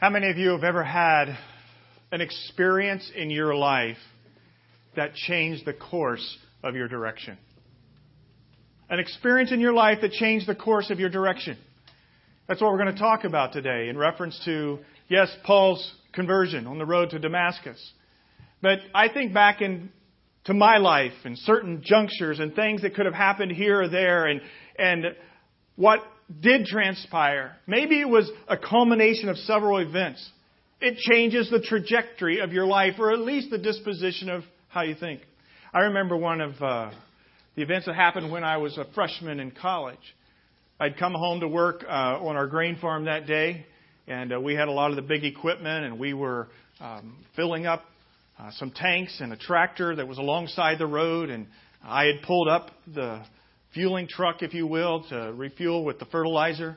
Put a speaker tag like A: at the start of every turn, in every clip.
A: How many of you have ever had an experience in your life that changed the course of your direction? An experience in your life that changed the course of your direction. That's what we're going to talk about today in reference to, yes, Paul's conversion on the road to Damascus. But I think back in to my life and certain junctures and things that could have happened here or there and and what did transpire. Maybe it was a culmination of several events. It changes the trajectory of your life, or at least the disposition of how you think. I remember one of uh, the events that happened when I was a freshman in college. I'd come home to work uh, on our grain farm that day, and uh, we had a lot of the big equipment, and we were um, filling up uh, some tanks and a tractor that was alongside the road, and I had pulled up the fueling truck, if you will, to refuel with the fertilizer.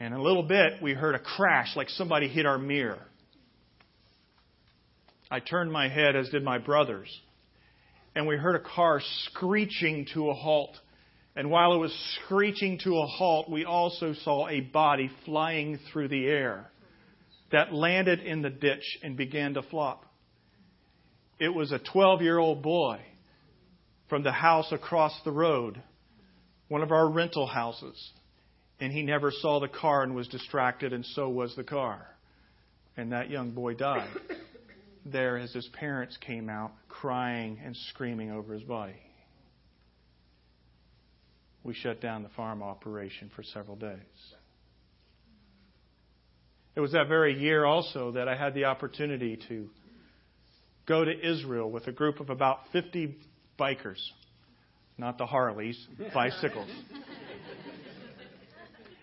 A: And in a little bit, we heard a crash like somebody hit our mirror. I turned my head, as did my brothers, and we heard a car screeching to a halt. And while it was screeching to a halt, we also saw a body flying through the air that landed in the ditch and began to flop. It was a 12 year old boy from the house across the road one of our rental houses, and he never saw the car and was distracted, and so was the car. And that young boy died there as his parents came out crying and screaming over his body. We shut down the farm operation for several days. It was that very year also that I had the opportunity to go to Israel with a group of about 50 bikers not the Harleys, bicycles.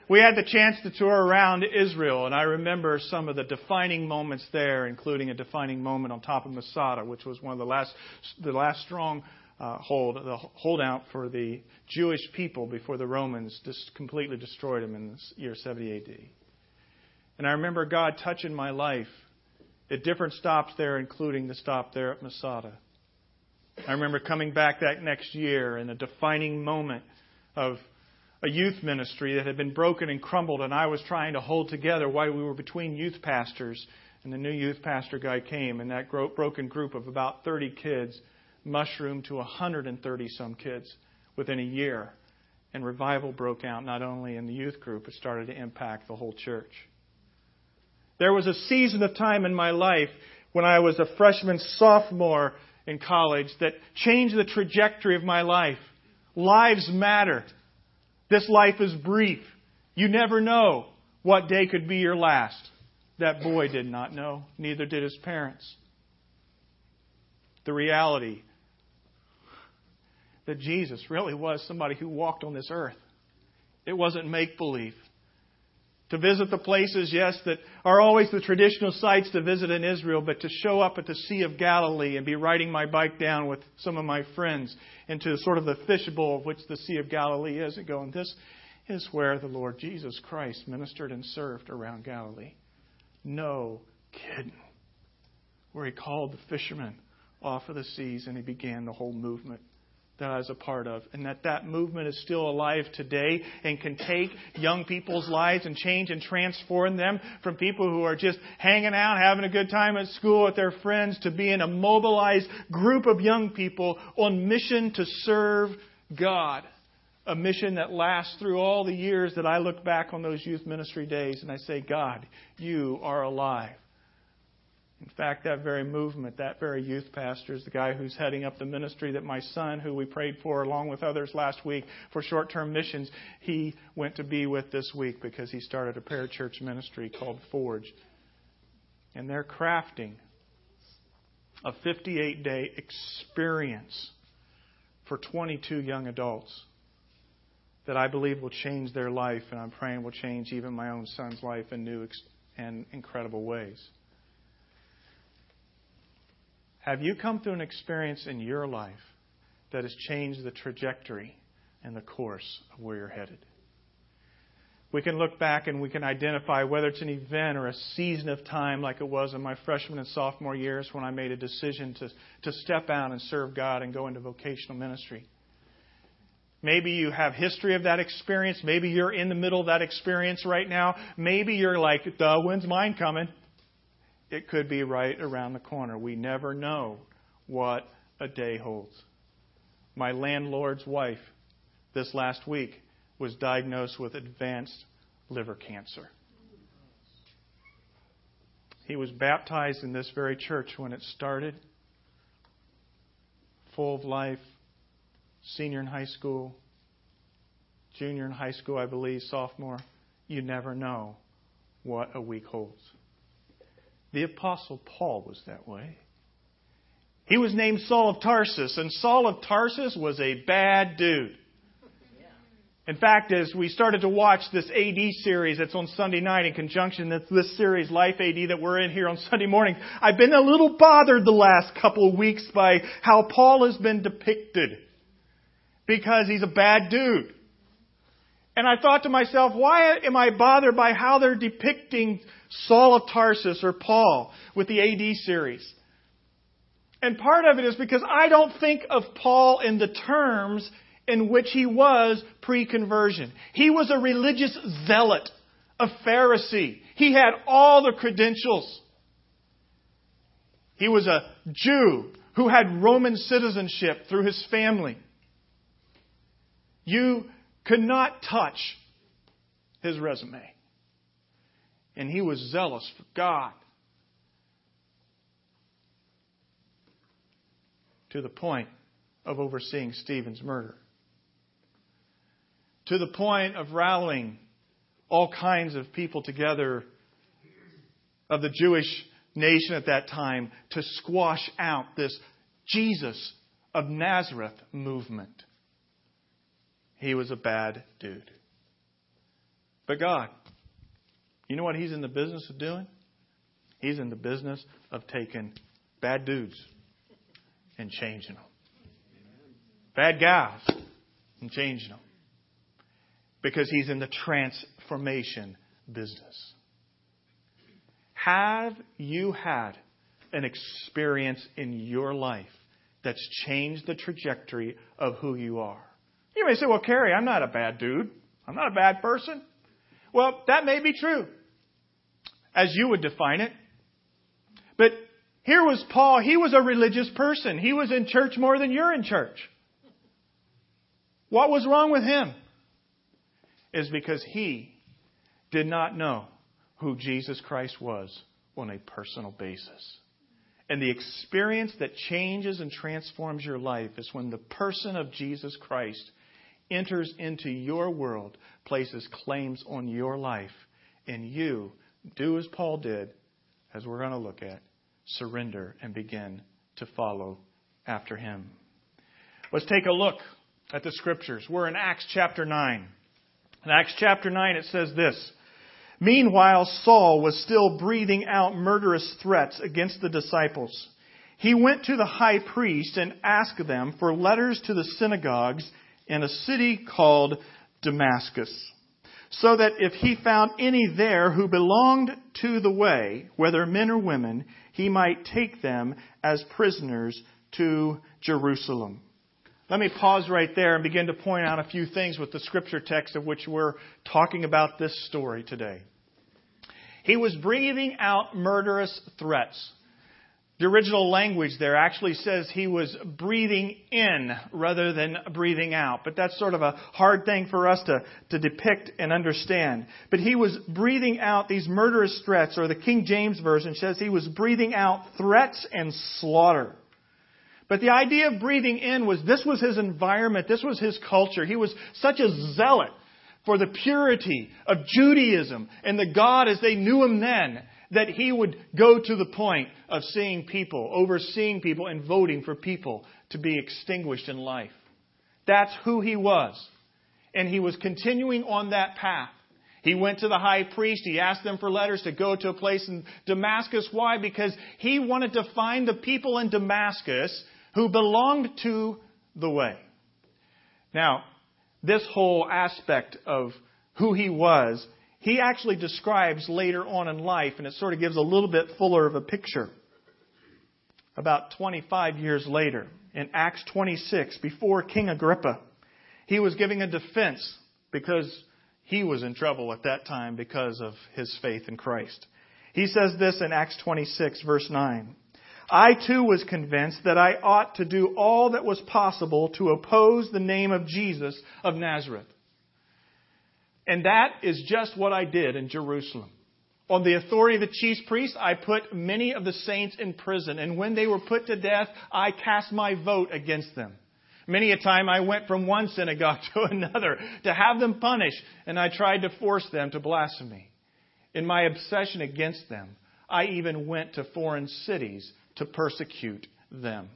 A: we had the chance to tour around Israel, and I remember some of the defining moments there, including a defining moment on top of Masada, which was one of the last, the last strong uh, hold, the holdout for the Jewish people before the Romans just completely destroyed them in the year 70 AD. And I remember God touching my life at different stops there, including the stop there at Masada. I remember coming back that next year in a defining moment of a youth ministry that had been broken and crumbled, and I was trying to hold together while we were between youth pastors. And the new youth pastor guy came, and that broken group of about 30 kids mushroomed to 130 some kids within a year. And revival broke out not only in the youth group, it started to impact the whole church. There was a season of time in my life when I was a freshman sophomore in college that changed the trajectory of my life. Lives matter. This life is brief. You never know what day could be your last. That boy did not know, neither did his parents. The reality that Jesus really was somebody who walked on this earth. It wasn't make believe to visit the places, yes, that are always the traditional sites to visit in Israel, but to show up at the Sea of Galilee and be riding my bike down with some of my friends into sort of the fishbowl of which the Sea of Galilee is and going, this is where the Lord Jesus Christ ministered and served around Galilee. No kidding. Where he called the fishermen off of the seas and he began the whole movement that I was a part of, and that that movement is still alive today and can take young people's lives and change and transform them from people who are just hanging out, having a good time at school with their friends, to being a mobilized group of young people on mission to serve God. A mission that lasts through all the years that I look back on those youth ministry days and I say, God, you are alive. In fact, that very movement, that very youth pastor is the guy who's heading up the ministry that my son, who we prayed for along with others last week for short term missions, he went to be with this week because he started a parachurch ministry called Forge. And they're crafting a 58 day experience for 22 young adults that I believe will change their life, and I'm praying will change even my own son's life in new and incredible ways. Have you come through an experience in your life that has changed the trajectory and the course of where you're headed? We can look back and we can identify whether it's an event or a season of time like it was in my freshman and sophomore years when I made a decision to, to step out and serve God and go into vocational ministry. Maybe you have history of that experience. Maybe you're in the middle of that experience right now. Maybe you're like, when's mine coming? It could be right around the corner. We never know what a day holds. My landlord's wife this last week was diagnosed with advanced liver cancer. He was baptized in this very church when it started, full of life, senior in high school, junior in high school, I believe, sophomore. You never know what a week holds. The Apostle Paul was that way. He was named Saul of Tarsus, and Saul of Tarsus was a bad dude. In fact, as we started to watch this AD series that's on Sunday night in conjunction with this series, Life AD, that we're in here on Sunday morning, I've been a little bothered the last couple of weeks by how Paul has been depicted. Because he's a bad dude. And I thought to myself, why am I bothered by how they're depicting Saul of Tarsus or Paul with the AD series? And part of it is because I don't think of Paul in the terms in which he was pre conversion. He was a religious zealot, a Pharisee. He had all the credentials. He was a Jew who had Roman citizenship through his family. You could not touch his resume. And he was zealous for God. To the point of overseeing Stephen's murder to the point of rallying all kinds of people together of the Jewish nation at that time to squash out this Jesus of Nazareth movement. He was a bad dude. But God, you know what He's in the business of doing? He's in the business of taking bad dudes and changing them. Bad guys and changing them because he's in the transformation business. Have you had an experience in your life that's changed the trajectory of who you are? You may say, well, Kerry, I'm not a bad dude. I'm not a bad person. Well, that may be true, as you would define it. But here was Paul. He was a religious person. He was in church more than you're in church. What was wrong with him? is because he did not know who Jesus Christ was on a personal basis. And the experience that changes and transforms your life is when the person of Jesus Christ enters into your world, places claims on your life, and you do as Paul did, as we're going to look at, surrender and begin to follow after him. Let's take a look at the scriptures. We're in Acts chapter 9. In Acts chapter 9, it says this Meanwhile, Saul was still breathing out murderous threats against the disciples. He went to the high priest and asked them for letters to the synagogues in a city called Damascus, so that if he found any there who belonged to the way, whether men or women, he might take them as prisoners to Jerusalem. Let me pause right there and begin to point out a few things with the scripture text of which we're talking about this story today. He was breathing out murderous threats. The original language there actually says he was breathing in rather than breathing out. But that's sort of a hard thing for us to, to depict and understand. But he was breathing out these murderous threats, or the King James Version says he was breathing out threats and slaughter. But the idea of breathing in was this was his environment, this was his culture. He was such a zealot for the purity of Judaism and the God as they knew him then that he would go to the point of seeing people, overseeing people, and voting for people to be extinguished in life. That's who he was. And he was continuing on that path. He went to the high priest. He asked them for letters to go to a place in Damascus. Why? Because he wanted to find the people in Damascus who belonged to the way. Now, this whole aspect of who he was, he actually describes later on in life, and it sort of gives a little bit fuller of a picture. About 25 years later, in Acts 26, before King Agrippa, he was giving a defense because he was in trouble at that time because of his faith in Christ. He says this in Acts 26, verse 9. I too was convinced that I ought to do all that was possible to oppose the name of Jesus of Nazareth. And that is just what I did in Jerusalem. On the authority of the chief priest, I put many of the saints in prison, and when they were put to death, I cast my vote against them. Many a time I went from one synagogue to another to have them punished, and I tried to force them to blasphemy. In my obsession against them, I even went to foreign cities to persecute them.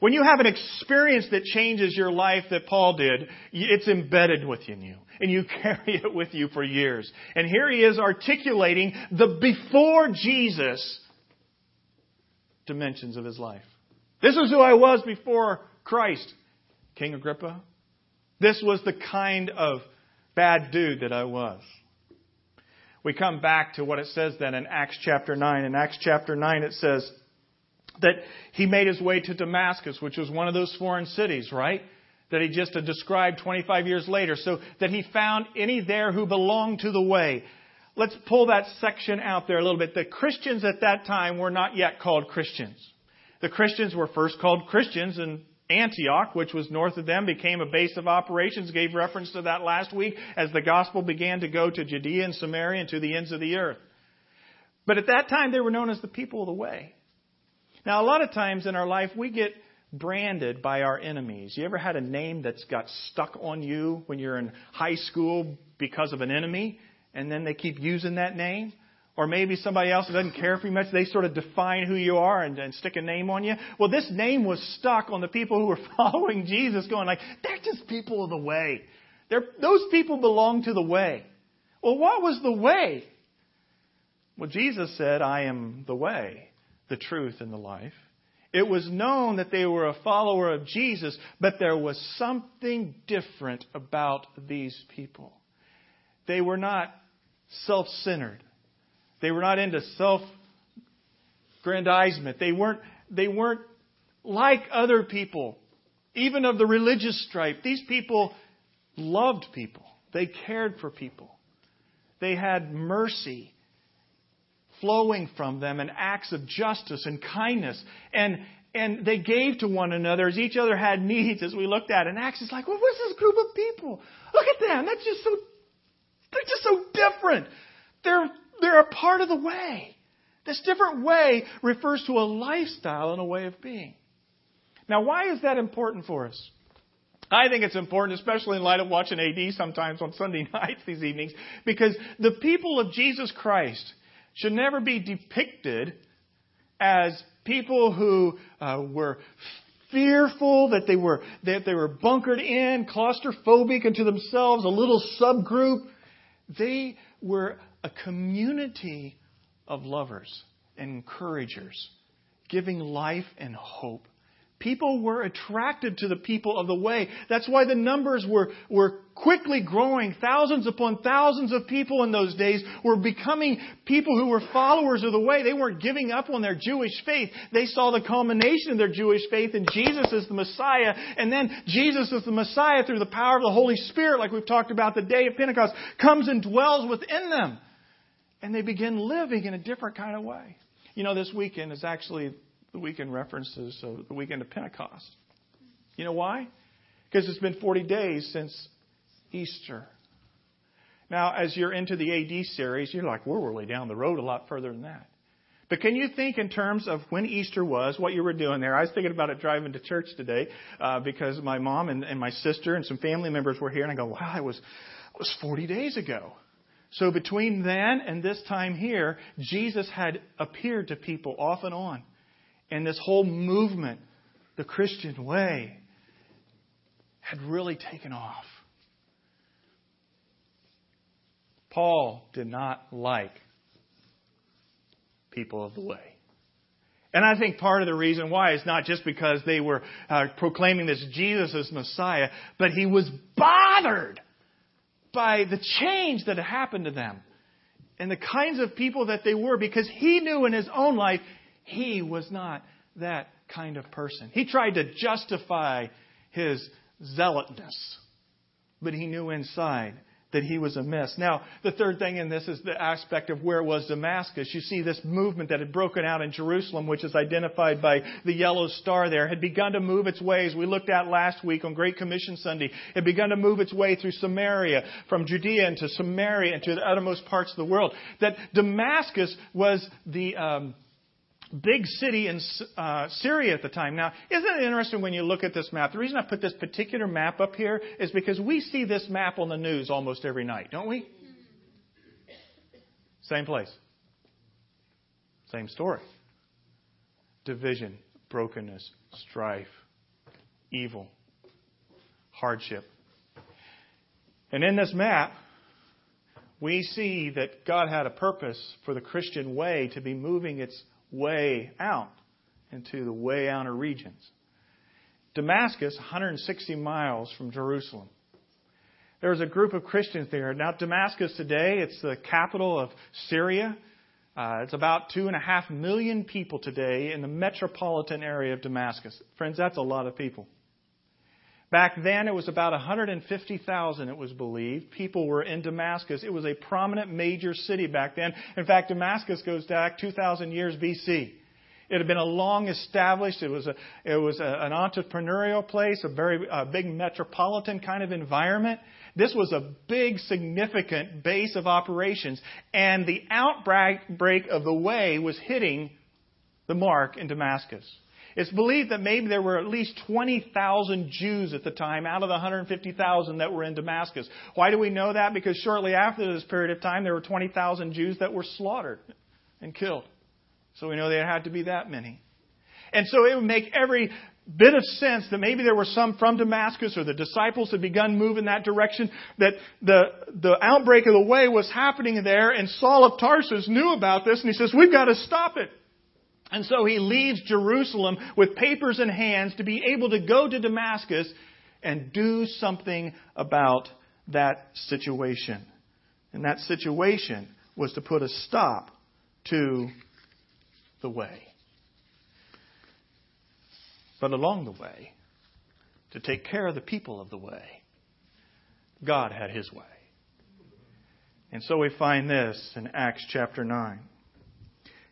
A: When you have an experience that changes your life that Paul did, it's embedded within you. And you carry it with you for years. And here he is articulating the before Jesus dimensions of his life. This is who I was before Christ, King Agrippa. This was the kind of bad dude that I was. We come back to what it says then in Acts chapter 9. In Acts chapter 9 it says that he made his way to Damascus, which was one of those foreign cities, right? That he just described 25 years later. So that he found any there who belonged to the way. Let's pull that section out there a little bit. The Christians at that time were not yet called Christians. The Christians were first called Christians and Antioch, which was north of them, became a base of operations, gave reference to that last week as the gospel began to go to Judea and Samaria and to the ends of the earth. But at that time, they were known as the people of the way. Now, a lot of times in our life, we get branded by our enemies. You ever had a name that's got stuck on you when you're in high school because of an enemy, and then they keep using that name? or maybe somebody else doesn't care for you much, they sort of define who you are and, and stick a name on you. Well, this name was stuck on the people who were following Jesus, going like, they're just people of the way. They're, those people belong to the way. Well, what was the way? Well, Jesus said, I am the way, the truth, and the life. It was known that they were a follower of Jesus, but there was something different about these people. They were not self centered. They were not into self grandizement. They weren't, they weren't like other people, even of the religious stripe. These people loved people, they cared for people, they had mercy flowing from them and acts of justice and kindness. And, and they gave to one another as each other had needs as we looked at. And Acts is like, well, what's this group of people? Look at them. That's just so, they're just so different. They're they're a part of the way. This different way refers to a lifestyle and a way of being. Now, why is that important for us? I think it's important, especially in light of watching AD sometimes on Sunday nights these evenings, because the people of Jesus Christ should never be depicted as people who uh, were fearful, that they were that they were bunkered in, claustrophobic into themselves, a little subgroup. They were a community of lovers and encouragers, giving life and hope. People were attracted to the people of the way. That's why the numbers were, were quickly growing. Thousands upon thousands of people in those days were becoming people who were followers of the way. They weren't giving up on their Jewish faith. They saw the culmination of their Jewish faith in Jesus as the Messiah. And then Jesus as the Messiah through the power of the Holy Spirit, like we've talked about the day of Pentecost, comes and dwells within them and they begin living in a different kind of way. You know, this weekend is actually the weekend references of the weekend of Pentecost. You know why? Because it's been 40 days since Easter. Now, as you're into the AD series, you're like, we're really down the road a lot further than that. But can you think in terms of when Easter was, what you were doing there? I was thinking about it driving to church today uh, because my mom and, and my sister and some family members were here, and I go, wow, it was, it was 40 days ago. So between then and this time here, Jesus had appeared to people off and on. And this whole movement, the Christian way, had really taken off. Paul did not like people of the way. And I think part of the reason why is not just because they were uh, proclaiming this Jesus as Messiah, but he was bothered by the change that had happened to them and the kinds of people that they were because he knew in his own life he was not that kind of person. He tried to justify his zealotness but he knew inside that he was amiss. Now, the third thing in this is the aspect of where was Damascus. You see, this movement that had broken out in Jerusalem, which is identified by the yellow star there, had begun to move its way, as we looked at last week on Great Commission Sunday, had begun to move its way through Samaria, from Judea into Samaria, into the uttermost parts of the world. That Damascus was the. Um, big city in uh, Syria at the time. Now, isn't it interesting when you look at this map? The reason I put this particular map up here is because we see this map on the news almost every night, don't we? Same place. Same story. Division, brokenness, strife, evil, hardship. And in this map, we see that God had a purpose for the Christian way to be moving its way out into the way outer regions. Damascus, 160 miles from Jerusalem. There was a group of Christians there. Now, Damascus today, it's the capital of Syria. Uh, it's about two and a half million people today in the metropolitan area of Damascus. Friends, that's a lot of people. Back then, it was about 150,000, it was believed. People were in Damascus. It was a prominent major city back then. In fact, Damascus goes back 2,000 years BC. It had been a long established, it was, a, it was a, an entrepreneurial place, a very a big metropolitan kind of environment. This was a big, significant base of operations. And the outbreak of the way was hitting the mark in Damascus. It's believed that maybe there were at least 20,000 Jews at the time out of the 150,000 that were in Damascus. Why do we know that? Because shortly after this period of time, there were 20,000 Jews that were slaughtered and killed. So we know there had to be that many. And so it would make every bit of sense that maybe there were some from Damascus or the disciples had begun moving that direction, that the, the outbreak of the way was happening there, and Saul of Tarsus knew about this, and he says, We've got to stop it. And so he leaves Jerusalem with papers in hands to be able to go to Damascus and do something about that situation. And that situation was to put a stop to the way. But along the way, to take care of the people of the way, God had his way. And so we find this in Acts chapter 9.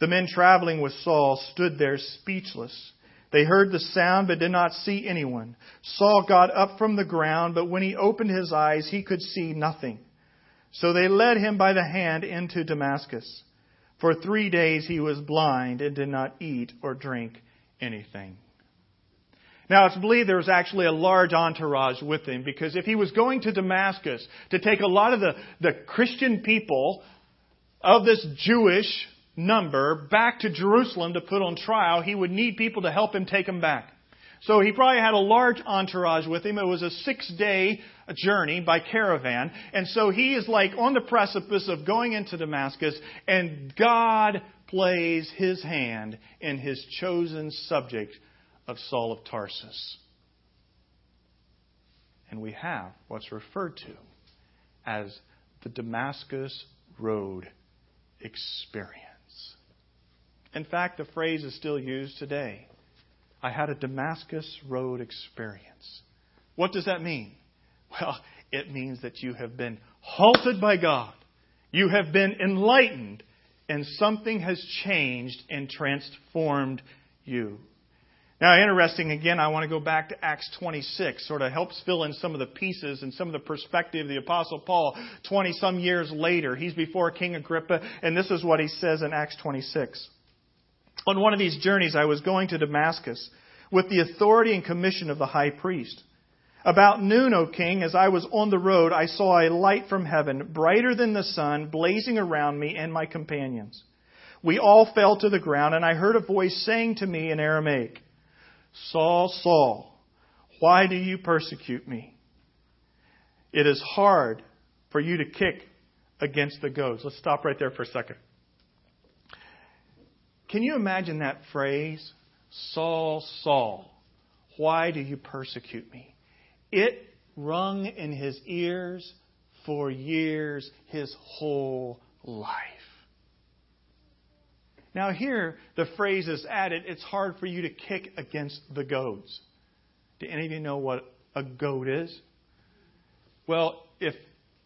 A: The men traveling with Saul stood there speechless. They heard the sound but did not see anyone. Saul got up from the ground, but when he opened his eyes, he could see nothing. So they led him by the hand into Damascus. For three days he was blind and did not eat or drink anything. Now, it's believed there was actually a large entourage with him because if he was going to Damascus to take a lot of the, the Christian people of this Jewish number back to Jerusalem to put on trial, he would need people to help him take him back. So he probably had a large entourage with him. It was a six day journey by caravan. And so he is like on the precipice of going into Damascus, and God plays his hand in his chosen subject of Saul of Tarsus. And we have what's referred to as the Damascus Road experience. In fact, the phrase is still used today. I had a Damascus Road experience. What does that mean? Well, it means that you have been halted by God. You have been enlightened, and something has changed and transformed you. Now, interesting, again, I want to go back to Acts 26, sort of helps fill in some of the pieces and some of the perspective of the Apostle Paul 20 some years later. He's before King Agrippa, and this is what he says in Acts 26. On one of these journeys, I was going to Damascus with the authority and commission of the high priest. About noon, O king, as I was on the road, I saw a light from heaven, brighter than the sun, blazing around me and my companions. We all fell to the ground, and I heard a voice saying to me in Aramaic, Saul, Saul, why do you persecute me? It is hard for you to kick against the goads. Let's stop right there for a second. Can you imagine that phrase? Saul, Saul, why do you persecute me? It rung in his ears for years, his whole life. Now, here, the phrase is added it's hard for you to kick against the goads. Do any of you know what a goad is? Well, if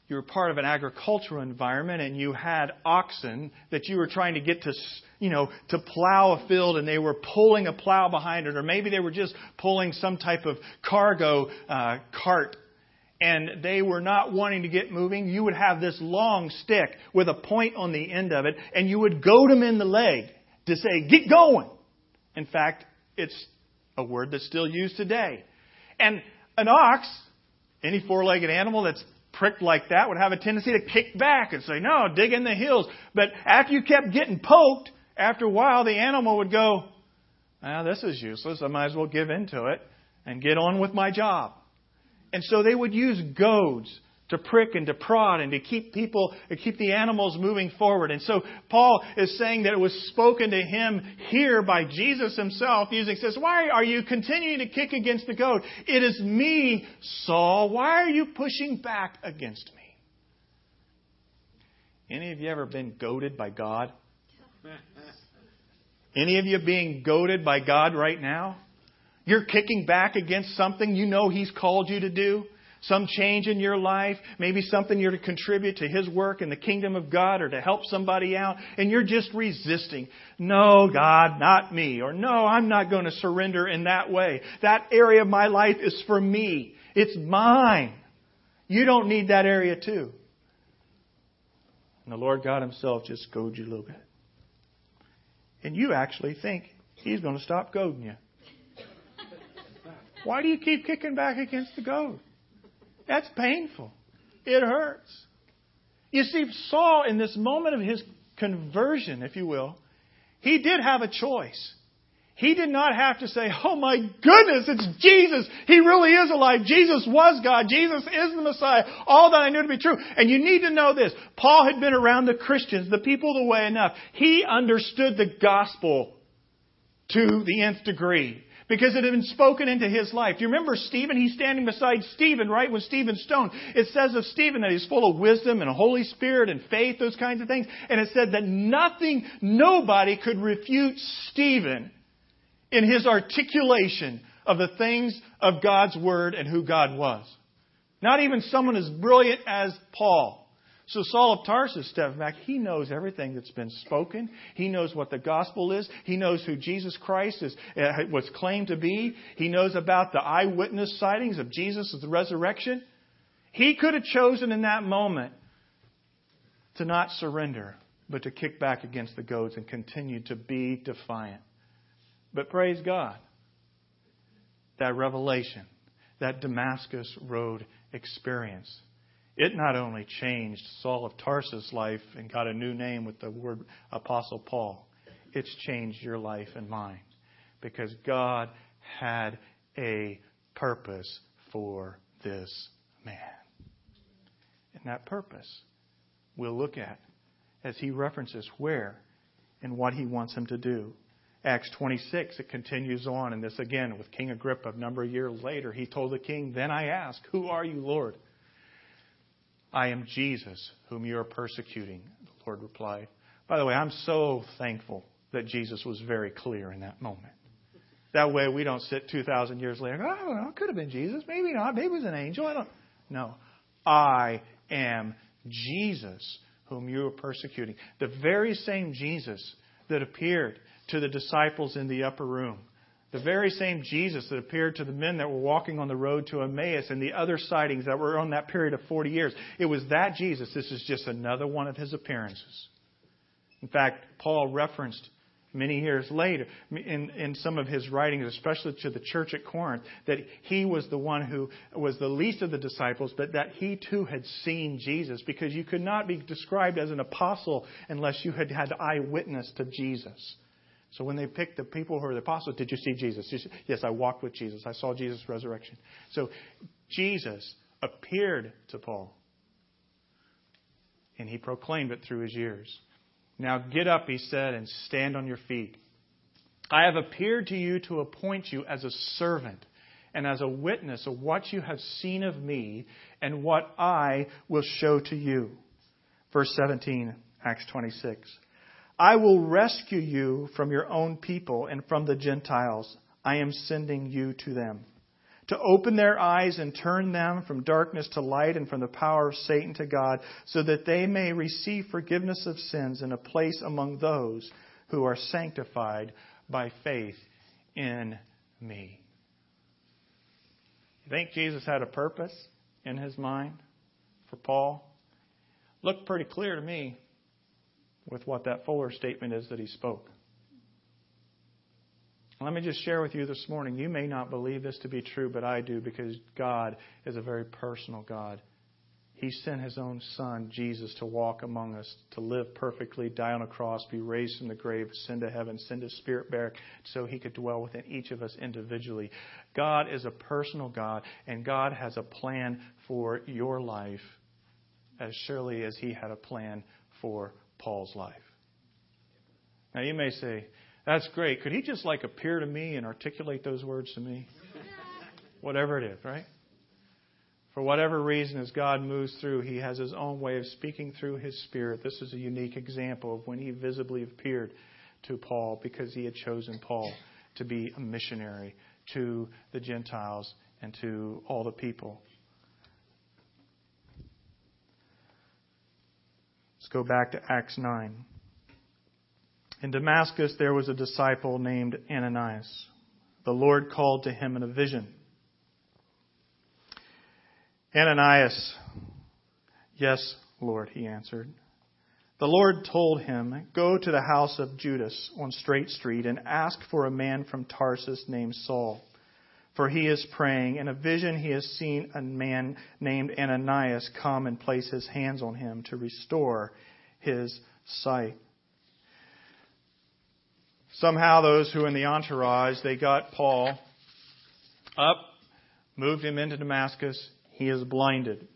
A: you were part of an agricultural environment and you had oxen that you were trying to get to, you know, to plow a field and they were pulling a plow behind it, or maybe they were just pulling some type of cargo uh, cart and they were not wanting to get moving, you would have this long stick with a point on the end of it, and you would goad them in the leg to say, get going. In fact, it's a word that's still used today. And an ox, any four legged animal that's pricked like that, would have a tendency to kick back and say, no, dig in the heels. But after you kept getting poked, after a while, the animal would go, well, this is useless. I might as well give in to it and get on with my job. And so they would use goads to prick and to prod and to keep people, to keep the animals moving forward. And so Paul is saying that it was spoken to him here by Jesus himself, using says, Why are you continuing to kick against the goat? It is me, Saul. Why are you pushing back against me? Any of you ever been goaded by God? Any of you being goaded by God right now? You're kicking back against something you know He's called you to do. Some change in your life, maybe something you're to contribute to His work in the kingdom of God or to help somebody out, and you're just resisting. No, God, not me. Or no, I'm not going to surrender in that way. That area of my life is for me. It's mine. You don't need that area too. And the Lord God Himself just goads you a little bit. And you actually think He's going to stop goading you. Why do you keep kicking back against the goad? That's painful. It hurts. You see, Saul, in this moment of his conversion, if you will, he did have a choice. He did not have to say, Oh my goodness, it's Jesus. He really is alive. Jesus was God. Jesus is the Messiah. All that I knew to be true. And you need to know this. Paul had been around the Christians, the people the way enough. He understood the gospel to the nth degree because it had been spoken into his life. Do you remember Stephen? He's standing beside Stephen, right? When Stephen's stoned. It says of Stephen that he's full of wisdom and Holy Spirit and faith, those kinds of things. And it said that nothing, nobody could refute Stephen in his articulation of the things of God's Word and who God was. Not even someone as brilliant as Paul. So Saul of Tarsus steps back. He knows everything that's been spoken. He knows what the gospel is. He knows who Jesus Christ is, uh, was claimed to be. He knows about the eyewitness sightings of Jesus the resurrection. He could have chosen in that moment to not surrender, but to kick back against the goads and continue to be defiant. But praise God, that revelation, that Damascus Road experience it not only changed Saul of Tarsus' life and got a new name with the word Apostle Paul, it's changed your life and mine because God had a purpose for this man. And that purpose we'll look at as he references where and what he wants him to do. Acts 26, it continues on, and this again with King Agrippa a number of years later. He told the king, Then I ask, Who are you, Lord? I am Jesus, whom you are persecuting, the Lord replied. By the way, I'm so thankful that Jesus was very clear in that moment. That way we don't sit 2,000 years later oh, well, it could have been Jesus. Maybe not. Maybe it was an angel. I don't. No. I am Jesus, whom you are persecuting. The very same Jesus that appeared to the disciples in the upper room the very same Jesus that appeared to the men that were walking on the road to Emmaus and the other sightings that were on that period of 40 years. It was that Jesus. This is just another one of his appearances. In fact, Paul referenced many years later in, in some of his writings, especially to the church at Corinth, that he was the one who was the least of the disciples, but that he too had seen Jesus because you could not be described as an apostle unless you had had eyewitness to Jesus. So when they picked the people who were the apostles, did you see Jesus? Yes, I walked with Jesus. I saw Jesus' resurrection. So Jesus appeared to Paul. And he proclaimed it through his years. Now get up, he said, and stand on your feet. I have appeared to you to appoint you as a servant and as a witness of what you have seen of me and what I will show to you. Verse 17, Acts 26. I will rescue you from your own people and from the Gentiles. I am sending you to them. To open their eyes and turn them from darkness to light and from the power of Satan to God, so that they may receive forgiveness of sins and a place among those who are sanctified by faith in me. You think Jesus had a purpose in his mind for Paul? Looked pretty clear to me with what that Fuller statement is that he spoke. Let me just share with you this morning. You may not believe this to be true, but I do because God is a very personal God. He sent His own Son, Jesus, to walk among us, to live perfectly, die on a cross, be raised from the grave, ascend to heaven, send His Spirit back so He could dwell within each of us individually. God is a personal God, and God has a plan for your life as surely as He had a plan for Paul's life. Now, you may say, that's great. Could He just like appear to me and articulate those words to me? Whatever it is, right? For whatever reason, as God moves through, He has His own way of speaking through His Spirit. This is a unique example of when He visibly appeared to Paul because He had chosen Paul to be a missionary to the Gentiles and to all the people. Let's go back to Acts 9. In Damascus, there was a disciple named Ananias. The Lord called to him in a vision. Ananias, yes, Lord, he answered. The Lord told him, Go to the house of Judas on Straight Street and ask for a man from Tarsus named Saul. For he is praying. In a vision, he has seen a man named Ananias come and place his hands on him to restore his sight. Somehow, those who in the entourage, they got Paul up, moved him into Damascus, he is blinded.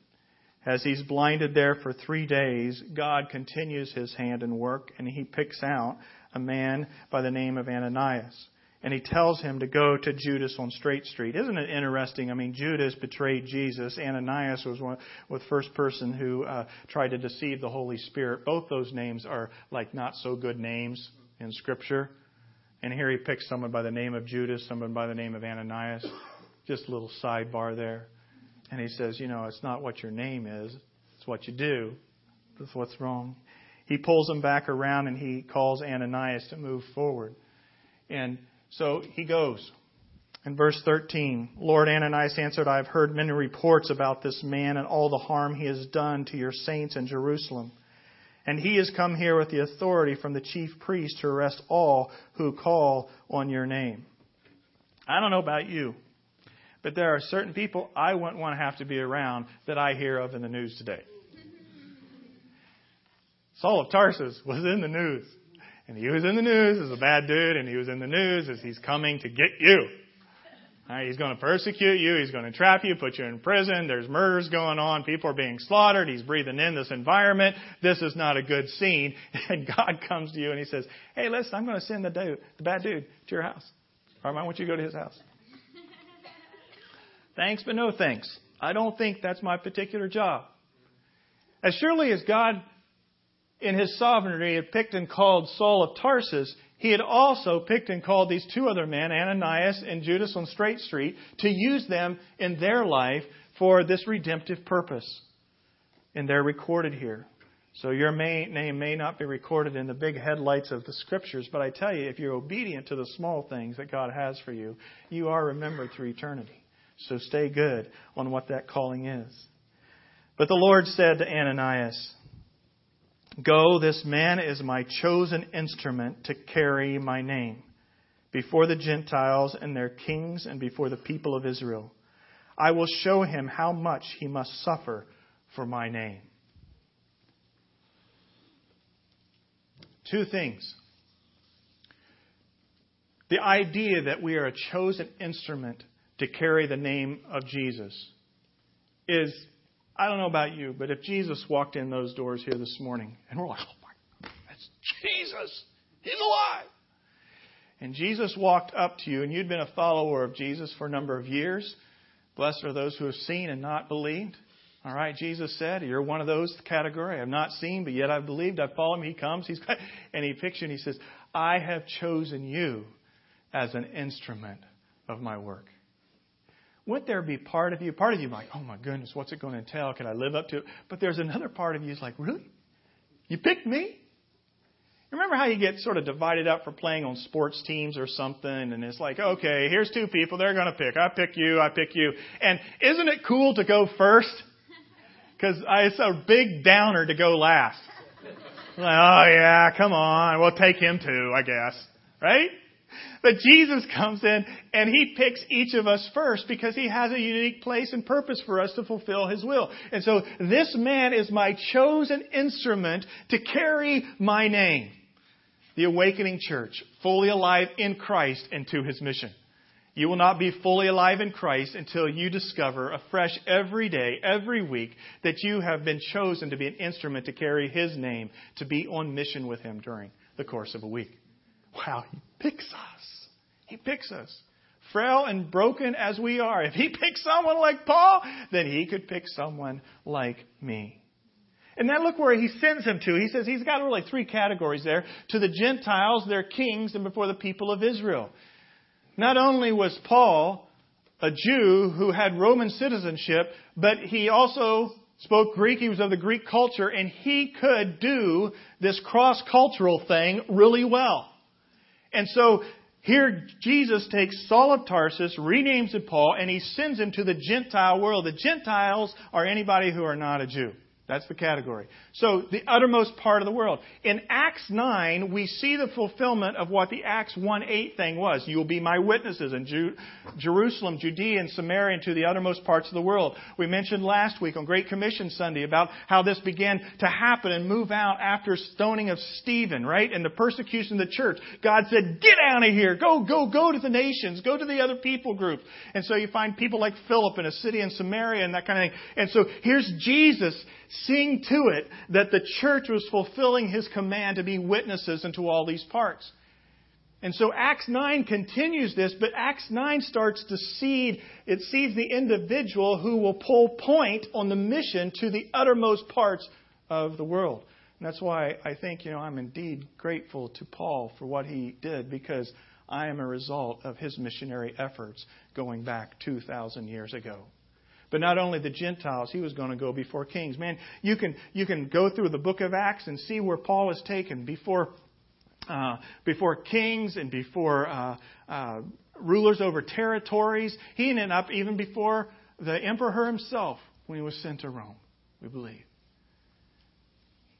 A: As he's blinded there for three days, God continues his hand and work, and he picks out a man by the name of Ananias. And he tells him to go to Judas on Straight Street. Isn't it interesting? I mean, Judas betrayed Jesus. Ananias was one, the first person who uh, tried to deceive the Holy Spirit. Both those names are like not so good names in Scripture. And here he picks someone by the name of Judas, someone by the name of Ananias. Just a little sidebar there. And he says, You know, it's not what your name is, it's what you do. That's what's wrong. He pulls him back around and he calls Ananias to move forward. And so he goes. In verse 13, Lord Ananias answered, I have heard many reports about this man and all the harm he has done to your saints in Jerusalem. And he has come here with the authority from the chief priest to arrest all who call on your name. I don't know about you, but there are certain people I wouldn't want to have to be around that I hear of in the news today. Saul of Tarsus was in the news. And he was in the news as a bad dude, and he was in the news as he's coming to get you. Right, he's going to persecute you. He's going to trap you, put you in prison. There's murders going on. People are being slaughtered. He's breathing in this environment. This is not a good scene. And God comes to you and he says, Hey, listen, I'm going to send the dude, the bad dude to your house. Or I want you to go to his house. Thanks, but no thanks. I don't think that's my particular job. As surely as God, in his sovereignty, had picked and called Saul of Tarsus, he had also picked and called these two other men, Ananias and Judas on Straight Street, to use them in their life for this redemptive purpose. And they're recorded here. So your may, name may not be recorded in the big headlights of the scriptures, but I tell you, if you're obedient to the small things that God has for you, you are remembered through eternity. So stay good on what that calling is. But the Lord said to Ananias, Go, this man is my chosen instrument to carry my name before the Gentiles and their kings and before the people of Israel. I will show him how much he must suffer for my name. Two things. The idea that we are a chosen instrument to carry the name of Jesus is I don't know about you, but if Jesus walked in those doors here this morning and we're like, oh my, that's Jesus. He's alive. And Jesus walked up to you and you'd been a follower of Jesus for a number of years. Blessed are those who have seen and not believed. All right, Jesus said, You're one of those category. I've not seen, but yet I've believed. I've followed him. He comes. He's, and he picks you and he says, I have chosen you as an instrument of my work. Would there be part of you, part of you like, oh my goodness, what's it going to entail? Can I live up to it? But there's another part of you is like, really? You picked me? Remember how you get sort of divided up for playing on sports teams or something, and it's like, okay, here's two people, they're going to pick. I pick you, I pick you. And isn't it cool to go first? Because it's a big downer to go last. Like, oh yeah, come on, we'll take him too, I guess. Right? But Jesus comes in and he picks each of us first because he has a unique place and purpose for us to fulfill his will. And so this man is my chosen instrument to carry my name. The awakening church, fully alive in Christ and to his mission. You will not be fully alive in Christ until you discover afresh every day, every week, that you have been chosen to be an instrument to carry His name, to be on mission with Him during the course of a week. Wow, He picks us. He picks us. Frail and broken as we are, if He picks someone like Paul, then He could pick someone like me. And then look where he sends him to. He says he's got really three categories there. To the Gentiles, their kings, and before the people of Israel. Not only was Paul a Jew who had Roman citizenship, but he also spoke Greek. He was of the Greek culture, and he could do this cross cultural thing really well. And so here Jesus takes Saul of Tarsus, renames it Paul, and he sends him to the Gentile world. The Gentiles are anybody who are not a Jew. That's the category. So, the uttermost part of the world. In Acts 9, we see the fulfillment of what the Acts 1 8 thing was. You will be my witnesses in Jerusalem, Judea, and Samaria, and to the uttermost parts of the world. We mentioned last week on Great Commission Sunday about how this began to happen and move out after stoning of Stephen, right? And the persecution of the church. God said, Get out of here. Go, go, go to the nations. Go to the other people groups. And so you find people like Philip in a city in Samaria and that kind of thing. And so here's Jesus seeing to it that the church was fulfilling his command to be witnesses into all these parts. And so Acts 9 continues this, but Acts 9 starts to seed, it seeds the individual who will pull point on the mission to the uttermost parts of the world. And that's why I think, you know, I'm indeed grateful to Paul for what he did because I am a result of his missionary efforts going back 2,000 years ago. But not only the Gentiles, he was going to go before kings. Man, you can, you can go through the book of Acts and see where Paul is taken before, uh, before kings and before uh, uh, rulers over territories. He ended up even before the emperor himself when he was sent to Rome, we believe.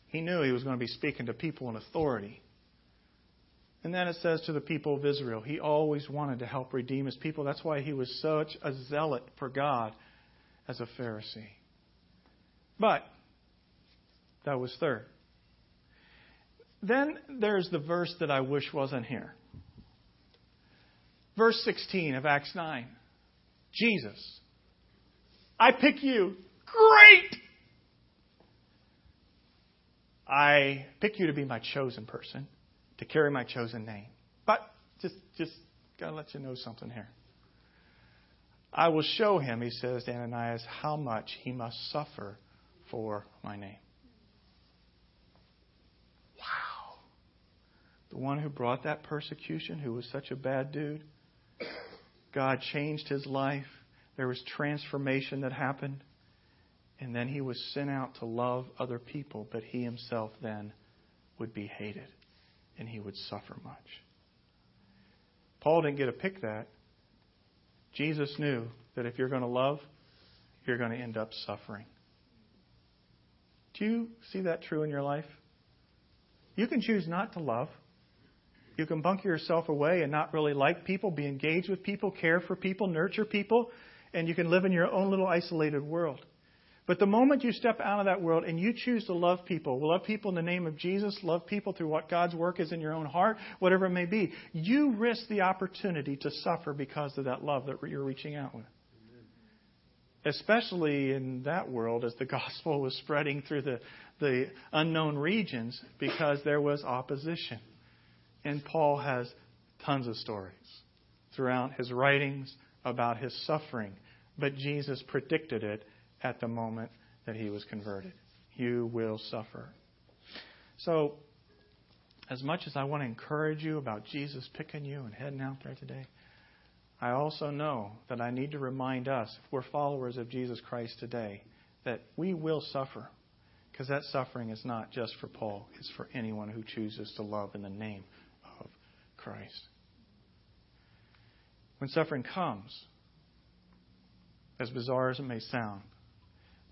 A: He knew he was going to be speaking to people in authority. And then it says to the people of Israel, he always wanted to help redeem his people. That's why he was such a zealot for God as a Pharisee. But that was third. Then there's the verse that I wish wasn't here. Verse 16 of Acts 9. Jesus. I pick you. Great! I pick you to be my chosen person, to carry my chosen name. But just just gotta let you know something here. I will show him, he says to Ananias, how much he must suffer for my name. Wow. The one who brought that persecution, who was such a bad dude, God changed his life. There was transformation that happened. And then he was sent out to love other people, but he himself then would be hated and he would suffer much. Paul didn't get to pick that. Jesus knew that if you're going to love, you're going to end up suffering. Do you see that true in your life? You can choose not to love. You can bunker yourself away and not really like people, be engaged with people, care for people, nurture people, and you can live in your own little isolated world. But the moment you step out of that world and you choose to love people, love people in the name of Jesus, love people through what God's work is in your own heart, whatever it may be, you risk the opportunity to suffer because of that love that you're reaching out with. especially in that world as the gospel was spreading through the, the unknown regions because there was opposition. And Paul has tons of stories throughout his writings about his suffering. But Jesus predicted it at the moment that he was converted. You will suffer. So, as much as I want to encourage you about Jesus picking you and heading out there today, I also know that I need to remind us, if we're followers of Jesus Christ today, that we will suffer. Because that suffering is not just for Paul, it's for anyone who chooses to love in the name of Christ. When suffering comes, as bizarre as it may sound,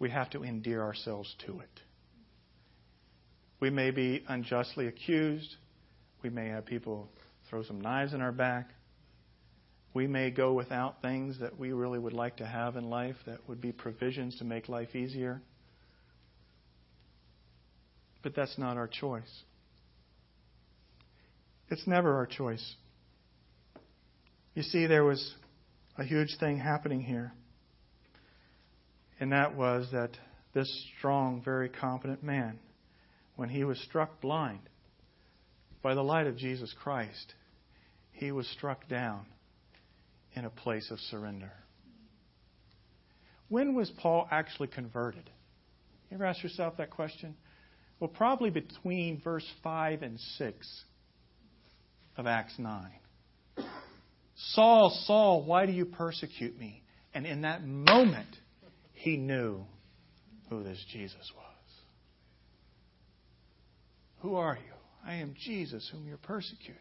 A: we have to endear ourselves to it. We may be unjustly accused. We may have people throw some knives in our back. We may go without things that we really would like to have in life that would be provisions to make life easier. But that's not our choice. It's never our choice. You see, there was a huge thing happening here. And that was that this strong, very competent man, when he was struck blind by the light of Jesus Christ, he was struck down in a place of surrender. When was Paul actually converted? You ever ask yourself that question? Well, probably between verse 5 and 6 of Acts 9. Saul, Saul, why do you persecute me? And in that moment, he knew who this Jesus was. Who are you? I am Jesus, whom you're persecuting.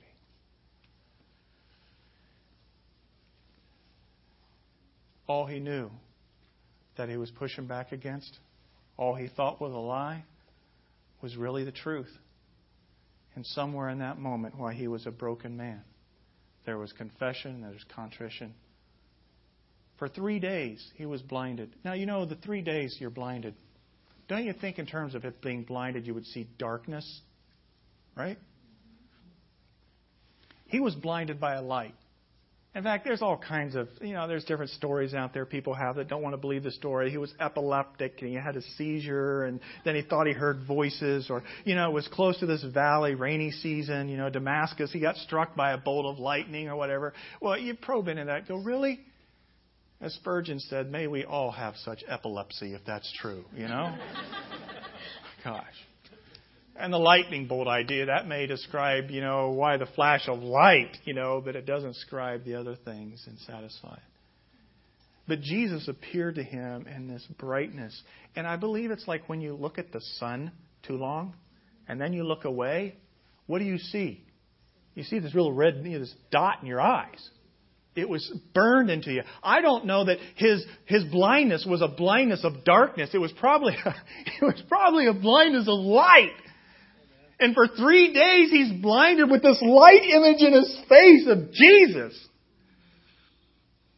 A: all he knew that he was pushing back against, all he thought was a lie, was really the truth. And somewhere in that moment, while he was a broken man, there was confession, there was contrition. For three days, he was blinded. Now, you know, the three days you're blinded, don't you think in terms of it being blinded, you would see darkness? Right? He was blinded by a light. In fact, there's all kinds of, you know, there's different stories out there people have that don't want to believe the story. He was epileptic and he had a seizure and then he thought he heard voices or, you know, it was close to this valley, rainy season, you know, Damascus. He got struck by a bolt of lightning or whatever. Well, you probe into that. Go, really? As Spurgeon said, may we all have such epilepsy if that's true, you know? Gosh. And the lightning bolt idea, that may describe, you know, why the flash of light, you know, but it doesn't describe the other things and satisfy it. But Jesus appeared to him in this brightness. And I believe it's like when you look at the sun too long and then you look away, what do you see? You see this little red, you know, this dot in your eyes. It was burned into you. I don't know that his his blindness was a blindness of darkness. It was probably a, it was probably a blindness of light. And for three days he's blinded with this light image in his face of Jesus.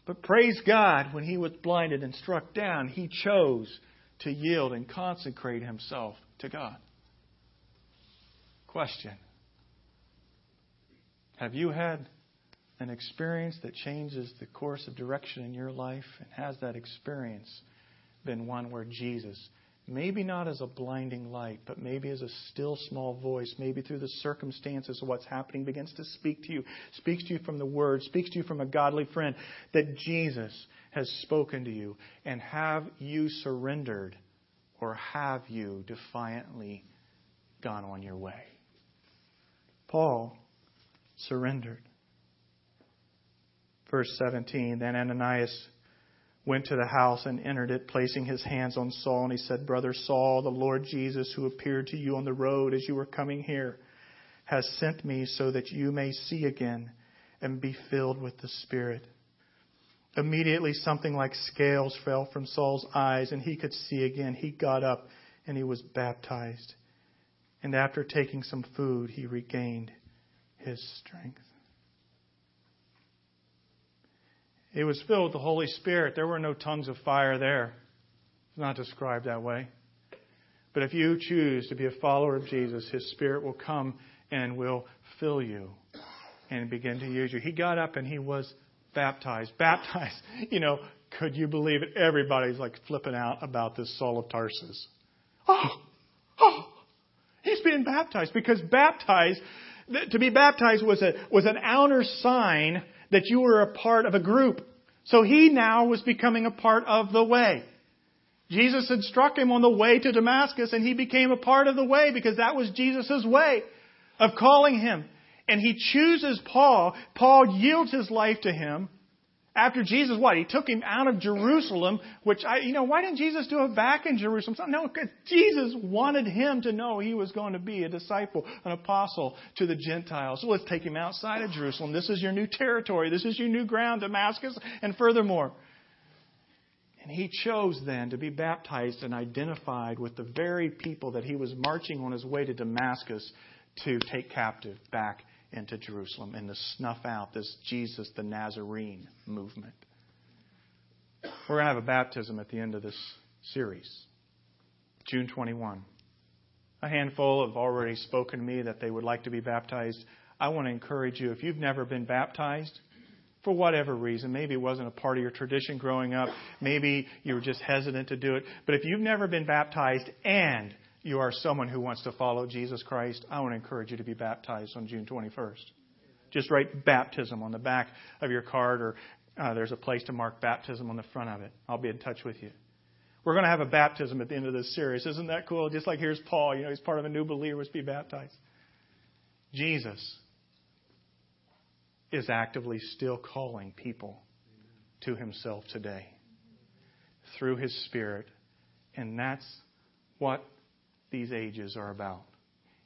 A: But praise God, when he was blinded and struck down, he chose to yield and consecrate himself to God. Question Have you had an experience that changes the course of direction in your life? And has that experience been one where Jesus Maybe not as a blinding light, but maybe as a still small voice, maybe through the circumstances of what's happening, begins to speak to you, speaks to you from the Word, speaks to you from a godly friend, that Jesus has spoken to you. And have you surrendered, or have you defiantly gone on your way? Paul surrendered. Verse 17 Then Ananias went to the house and entered it, placing his hands on Saul. And he said, Brother Saul, the Lord Jesus, who appeared to you on the road as you were coming here, has sent me so that you may see again and be filled with the Spirit. Immediately, something like scales fell from Saul's eyes, and he could see again. He got up and he was baptized. And after taking some food, he regained his strength. It was filled with the Holy Spirit. There were no tongues of fire there. It's not described that way. But if you choose to be a follower of Jesus, His Spirit will come and will fill you and begin to use you. He got up and he was baptized, baptized. You know, could you believe it? Everybody's like flipping out about this Saul of Tarsus. Oh, oh, he's being baptized because baptized, to be baptized was a, was an outer sign that you were a part of a group. So he now was becoming a part of the way. Jesus had struck him on the way to Damascus and he became a part of the way because that was Jesus' way of calling him. And he chooses Paul. Paul yields his life to him. After Jesus, what? He took him out of Jerusalem, which I, you know, why didn't Jesus do it back in Jerusalem? No, because Jesus wanted him to know he was going to be a disciple, an apostle to the Gentiles. So let's take him outside of Jerusalem. This is your new territory. This is your new ground, Damascus. And furthermore, and he chose then to be baptized and identified with the very people that he was marching on his way to Damascus to take captive back into Jerusalem and to snuff out this Jesus the Nazarene movement. We're going to have a baptism at the end of this series, June 21. A handful have already spoken to me that they would like to be baptized. I want to encourage you, if you've never been baptized, for whatever reason, maybe it wasn't a part of your tradition growing up, maybe you were just hesitant to do it, but if you've never been baptized and you are someone who wants to follow Jesus Christ, I want to encourage you to be baptized on June 21st. Just write baptism on the back of your card, or uh, there's a place to mark baptism on the front of it. I'll be in touch with you. We're going to have a baptism at the end of this series. Isn't that cool? Just like here's Paul, you know, he's part of a new believers be baptized. Jesus is actively still calling people to himself today through his Spirit. And that's what these ages are about.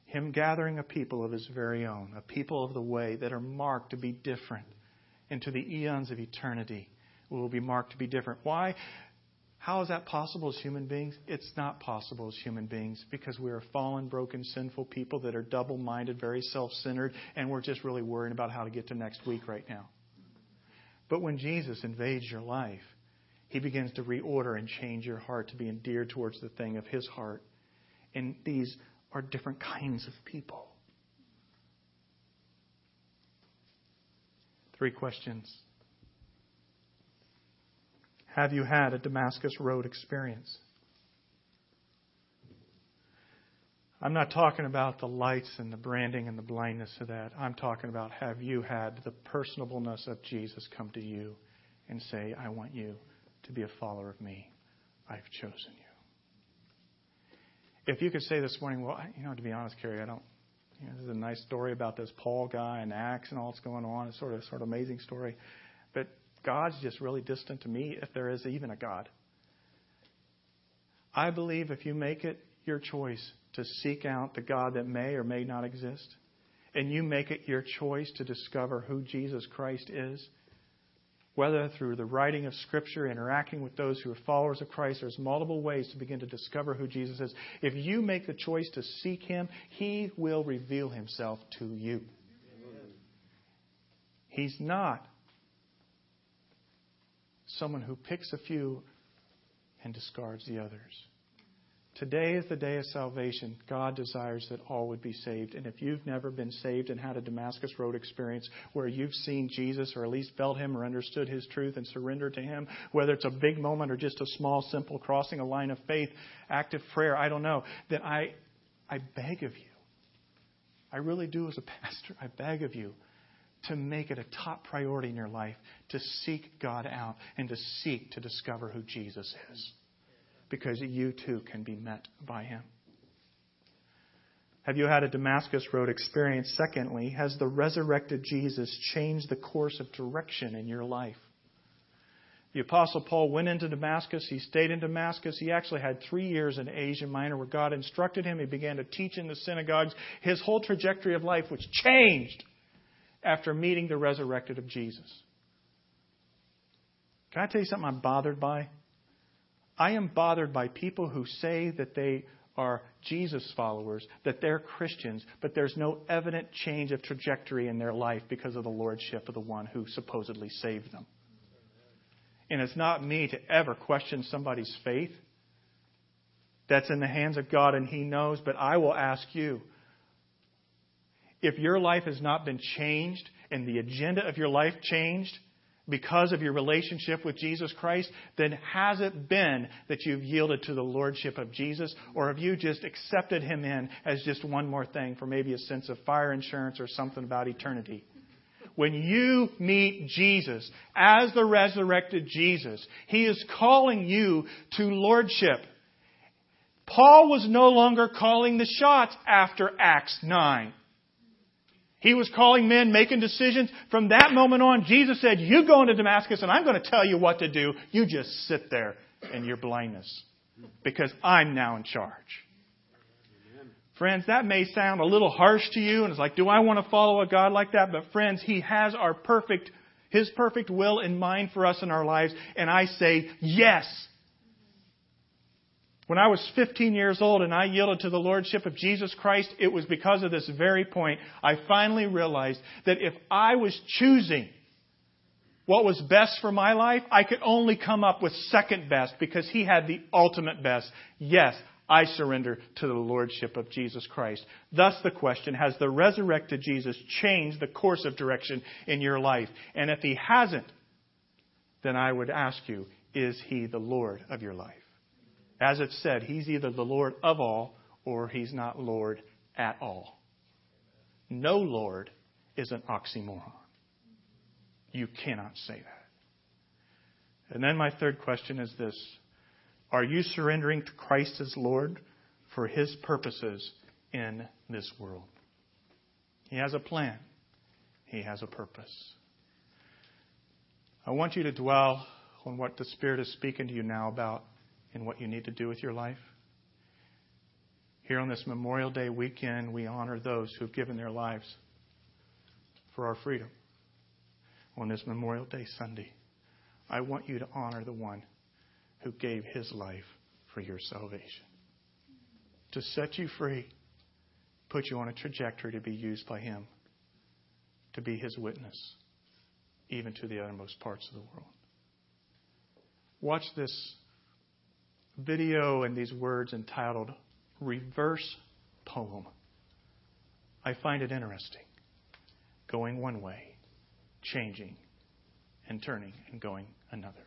A: Him gathering a people of his very own, a people of the way that are marked to be different. Into the eons of eternity we will be marked to be different. Why? How is that possible as human beings? It's not possible as human beings because we are fallen, broken, sinful people that are double minded, very self centered, and we're just really worrying about how to get to next week right now. But when Jesus invades your life, he begins to reorder and change your heart to be endeared towards the thing of his heart and these are different kinds of people. Three questions. Have you had a Damascus Road experience? I'm not talking about the lights and the branding and the blindness of that. I'm talking about have you had the personableness of Jesus come to you and say, I want you to be a follower of me. I've chosen you if you could say this morning, well, you know, to be honest, Carrie, I don't. You know, this is a nice story about this Paul guy and Acts and all that's going on. It's sort of sort of amazing story, but God's just really distant to me, if there is even a God. I believe if you make it your choice to seek out the God that may or may not exist, and you make it your choice to discover who Jesus Christ is, whether through the writing of Scripture, interacting with those who are followers of Christ, there's multiple ways to begin to discover who Jesus is. If you make the choice to seek Him, He will reveal Himself to you. He's not someone who picks a few and discards the others. Today is the day of salvation. God desires that all would be saved. And if you've never been saved and had a Damascus Road experience where you've seen Jesus or at least felt him or understood his truth and surrendered to him, whether it's a big moment or just a small, simple crossing a line of faith, active prayer, I don't know, then I, I beg of you, I really do as a pastor, I beg of you to make it a top priority in your life to seek God out and to seek to discover who Jesus is because you too can be met by Him. Have you had a Damascus Road experience? Secondly, has the resurrected Jesus changed the course of direction in your life? The Apostle Paul went into Damascus. He stayed in Damascus. He actually had three years in Asia Minor where God instructed him. He began to teach in the synagogues. His whole trajectory of life was changed after meeting the resurrected of Jesus. Can I tell you something I'm bothered by? I am bothered by people who say that they are Jesus followers, that they're Christians, but there's no evident change of trajectory in their life because of the lordship of the one who supposedly saved them. And it's not me to ever question somebody's faith. That's in the hands of God and He knows, but I will ask you if your life has not been changed and the agenda of your life changed, because of your relationship with Jesus Christ, then has it been that you've yielded to the Lordship of Jesus, or have you just accepted Him in as just one more thing for maybe a sense of fire insurance or something about eternity? When you meet Jesus as the resurrected Jesus, He is calling you to Lordship. Paul was no longer calling the shots after Acts 9. He was calling men, making decisions. From that moment on, Jesus said, You go into Damascus and I'm going to tell you what to do. You just sit there in your blindness because I'm now in charge. Friends, that may sound a little harsh to you, and it's like, do I want to follow a God like that? But friends, He has our perfect, His perfect will in mind for us in our lives, and I say yes. When I was 15 years old and I yielded to the Lordship of Jesus Christ, it was because of this very point I finally realized that if I was choosing what was best for my life, I could only come up with second best because He had the ultimate best. Yes, I surrender to the Lordship of Jesus Christ. Thus, the question Has the resurrected Jesus changed the course of direction in your life? And if He hasn't, then I would ask you Is He the Lord of your life? As it said, he's either the Lord of all or he's not Lord at all. No Lord is an oxymoron. You cannot say that. And then my third question is this Are you surrendering to Christ as Lord for his purposes in this world? He has a plan, he has a purpose. I want you to dwell on what the Spirit is speaking to you now about in what you need to do with your life. Here on this Memorial Day weekend, we honor those who've given their lives for our freedom. On this Memorial Day Sunday, I want you to honor the one who gave his life for your salvation. To set you free, put you on a trajectory to be used by him, to be his witness, even to the uttermost parts of the world. Watch this video and these words entitled Reverse Poem. I find it interesting. Going one way, changing, and turning and going another.